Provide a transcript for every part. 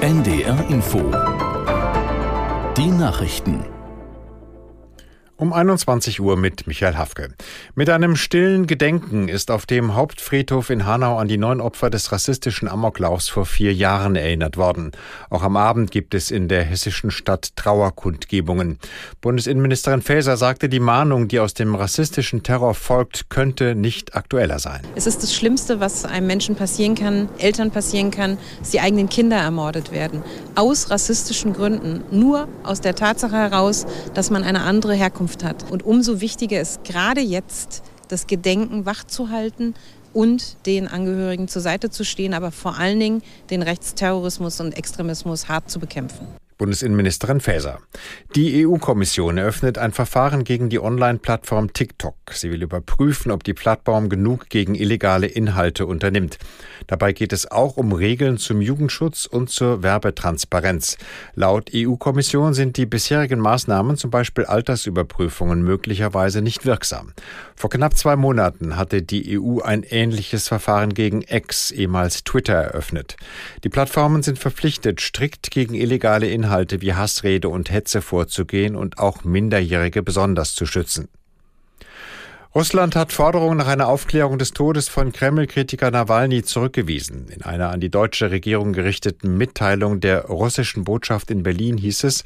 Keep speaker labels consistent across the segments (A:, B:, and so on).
A: NDR Info. Die Nachrichten
B: um 21 Uhr mit Michael Hafke. Mit einem stillen Gedenken ist auf dem Hauptfriedhof in Hanau an die neun Opfer des rassistischen Amoklaufs vor vier Jahren erinnert worden. Auch am Abend gibt es in der hessischen Stadt Trauerkundgebungen. Bundesinnenministerin Faeser sagte, die Mahnung, die aus dem rassistischen Terror folgt, könnte nicht aktueller sein.
C: Es ist das Schlimmste, was einem Menschen passieren kann, Eltern passieren kann, dass die eigenen Kinder ermordet werden. Aus rassistischen Gründen. Nur aus der Tatsache heraus, dass man eine andere Herkunft Zukunft hat. Und umso wichtiger ist gerade jetzt, das Gedenken wachzuhalten und den Angehörigen zur Seite zu stehen, aber vor allen Dingen den Rechtsterrorismus und Extremismus hart zu bekämpfen.
B: Bundesinnenministerin Faeser. Die EU-Kommission eröffnet ein Verfahren gegen die Online-Plattform TikTok. Sie will überprüfen, ob die Plattform genug gegen illegale Inhalte unternimmt. Dabei geht es auch um Regeln zum Jugendschutz und zur Werbetransparenz. Laut EU-Kommission sind die bisherigen Maßnahmen, zum Beispiel Altersüberprüfungen, möglicherweise nicht wirksam. Vor knapp zwei Monaten hatte die EU ein ähnliches Verfahren gegen X, ehemals Twitter, eröffnet. Die Plattformen sind verpflichtet, strikt gegen illegale Inhalte Inhalte wie Hassrede und Hetze vorzugehen und auch Minderjährige besonders zu schützen. Russland hat Forderungen nach einer Aufklärung des Todes von Kreml-Kritiker Nawalny zurückgewiesen. In einer an die deutsche Regierung gerichteten Mitteilung der russischen Botschaft in Berlin hieß es,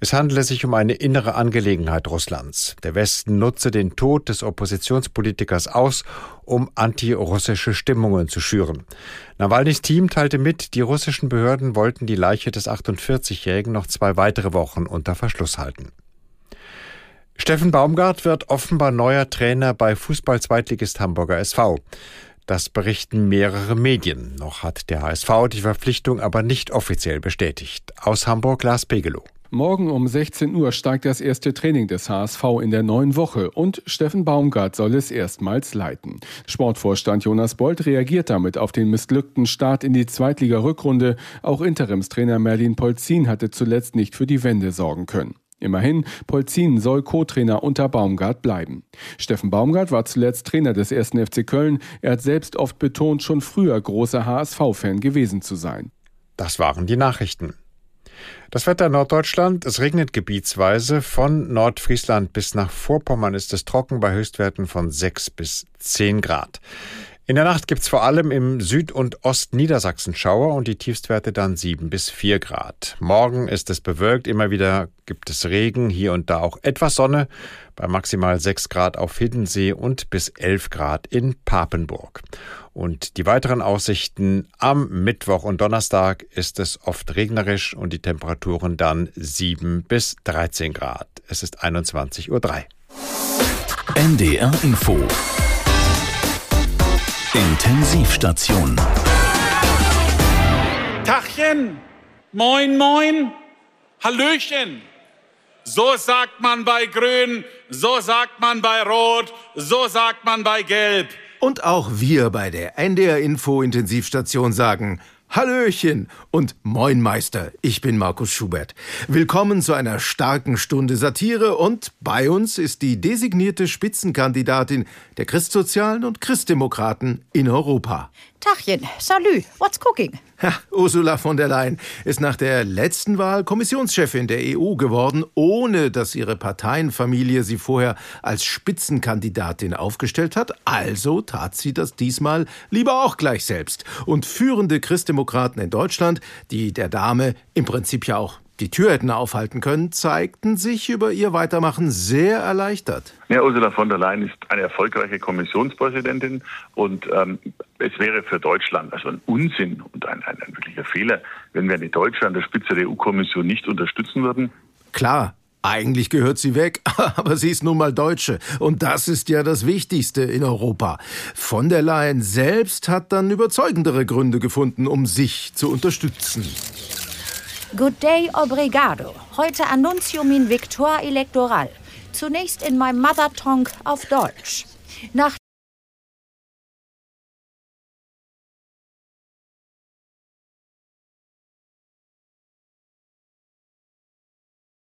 B: es handele sich um eine innere Angelegenheit Russlands. Der Westen nutze den Tod des Oppositionspolitikers aus, um antirussische Stimmungen zu schüren. Nawalnys Team teilte mit, die russischen Behörden wollten die Leiche des 48-Jährigen noch zwei weitere Wochen unter Verschluss halten. Steffen Baumgart wird offenbar neuer Trainer bei Fußball-Zweitligist Hamburger SV. Das berichten mehrere Medien. Noch hat der HSV die Verpflichtung aber nicht offiziell bestätigt. Aus Hamburg Lars Pegelow.
D: Morgen um 16 Uhr steigt das erste Training des HSV in der neuen Woche und Steffen Baumgart soll es erstmals leiten. Sportvorstand Jonas Bold reagiert damit auf den missglückten Start in die Zweitliga-Rückrunde. Auch Interimstrainer Merlin Polzin hatte zuletzt nicht für die Wende sorgen können. Immerhin, Polzin soll Co-Trainer unter Baumgart bleiben. Steffen Baumgart war zuletzt Trainer des 1. FC Köln. Er hat selbst oft betont, schon früher großer HSV-Fan gewesen zu sein.
B: Das waren die Nachrichten. Das Wetter in Norddeutschland, es regnet gebietsweise. Von Nordfriesland bis nach Vorpommern ist es trocken bei Höchstwerten von 6 bis 10 Grad. In der Nacht gibt's vor allem im Süd- und Ostniedersachsen Schauer und die Tiefstwerte dann 7 bis 4 Grad. Morgen ist es bewölkt, immer wieder gibt es Regen, hier und da auch etwas Sonne, bei maximal 6 Grad auf Hiddensee und bis 11 Grad in Papenburg. Und die weiteren Aussichten am Mittwoch und Donnerstag ist es oft regnerisch und die Temperaturen dann 7 bis 13 Grad. Es ist 21.03 Uhr.
A: NDR Info Intensivstation.
E: Tachchen, moin, moin, Hallöchen. So sagt man bei Grün, so sagt man bei Rot, so sagt man bei Gelb.
F: Und auch wir bei der NDR Info Intensivstation sagen Hallöchen und Moin Meister, ich bin Markus Schubert. Willkommen zu einer starken Stunde Satire und bei uns ist die designierte Spitzenkandidatin der Christsozialen und Christdemokraten in Europa.
G: Tachchen, salut, what's cooking?
F: Ja, Ursula von der Leyen ist nach der letzten Wahl Kommissionschefin der EU geworden, ohne dass ihre Parteienfamilie sie vorher als Spitzenkandidatin aufgestellt hat. Also tat sie das diesmal lieber auch gleich selbst. Und führende Christdemokraten in Deutschland, die der Dame im Prinzip ja auch die Tür hätten aufhalten können, zeigten sich über ihr Weitermachen sehr erleichtert.
H: Ja, Ursula von der Leyen ist eine erfolgreiche Kommissionspräsidentin und ähm, es wäre für Deutschland also ein Unsinn und ein, ein, ein wirklicher Fehler, wenn wir eine Deutsche an der Spitze der EU-Kommission nicht unterstützen würden.
F: Klar, eigentlich gehört sie weg, aber sie ist nun mal Deutsche. Und das ist ja das Wichtigste in Europa. Von der Leyen selbst hat dann überzeugendere Gründe gefunden, um sich zu unterstützen.
G: Good day, obrigado. Heute Annuncium in Victor Electoral. Zunächst in meinem Mother Tongue auf Deutsch. Nach